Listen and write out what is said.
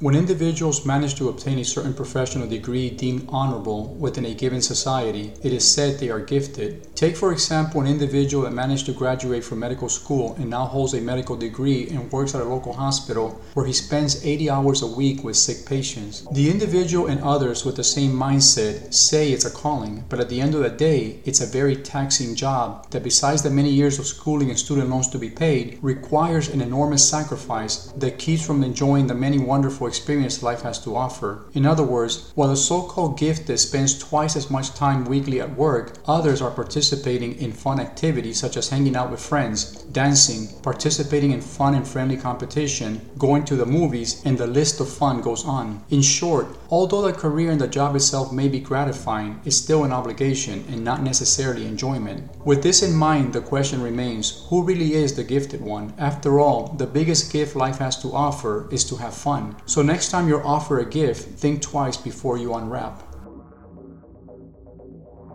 When individuals manage to obtain a certain professional degree deemed honorable within a given society, it is said they are gifted. Take, for example, an individual that managed to graduate from medical school and now holds a medical degree and works at a local hospital where he spends 80 hours a week with sick patients. The individual and others with the same mindset say it's a calling, but at the end of the day, it's a very taxing job that, besides the many years of schooling and student loans to be paid, requires an enormous sacrifice that keeps from enjoying the many wonderful experience life has to offer. In other words, while the so called gifted spends twice as much time weekly at work, others are participating in fun activities such as hanging out with friends, dancing, participating in fun and friendly competition, going to the movies, and the list of fun goes on. In short, although the career and the job itself may be gratifying, it's still an obligation and not necessarily enjoyment. With this in mind, the question remains who really is the gifted one? After all, the biggest gift life has to offer is to have fun. So next time you're offered a gift, think twice before you unwrap.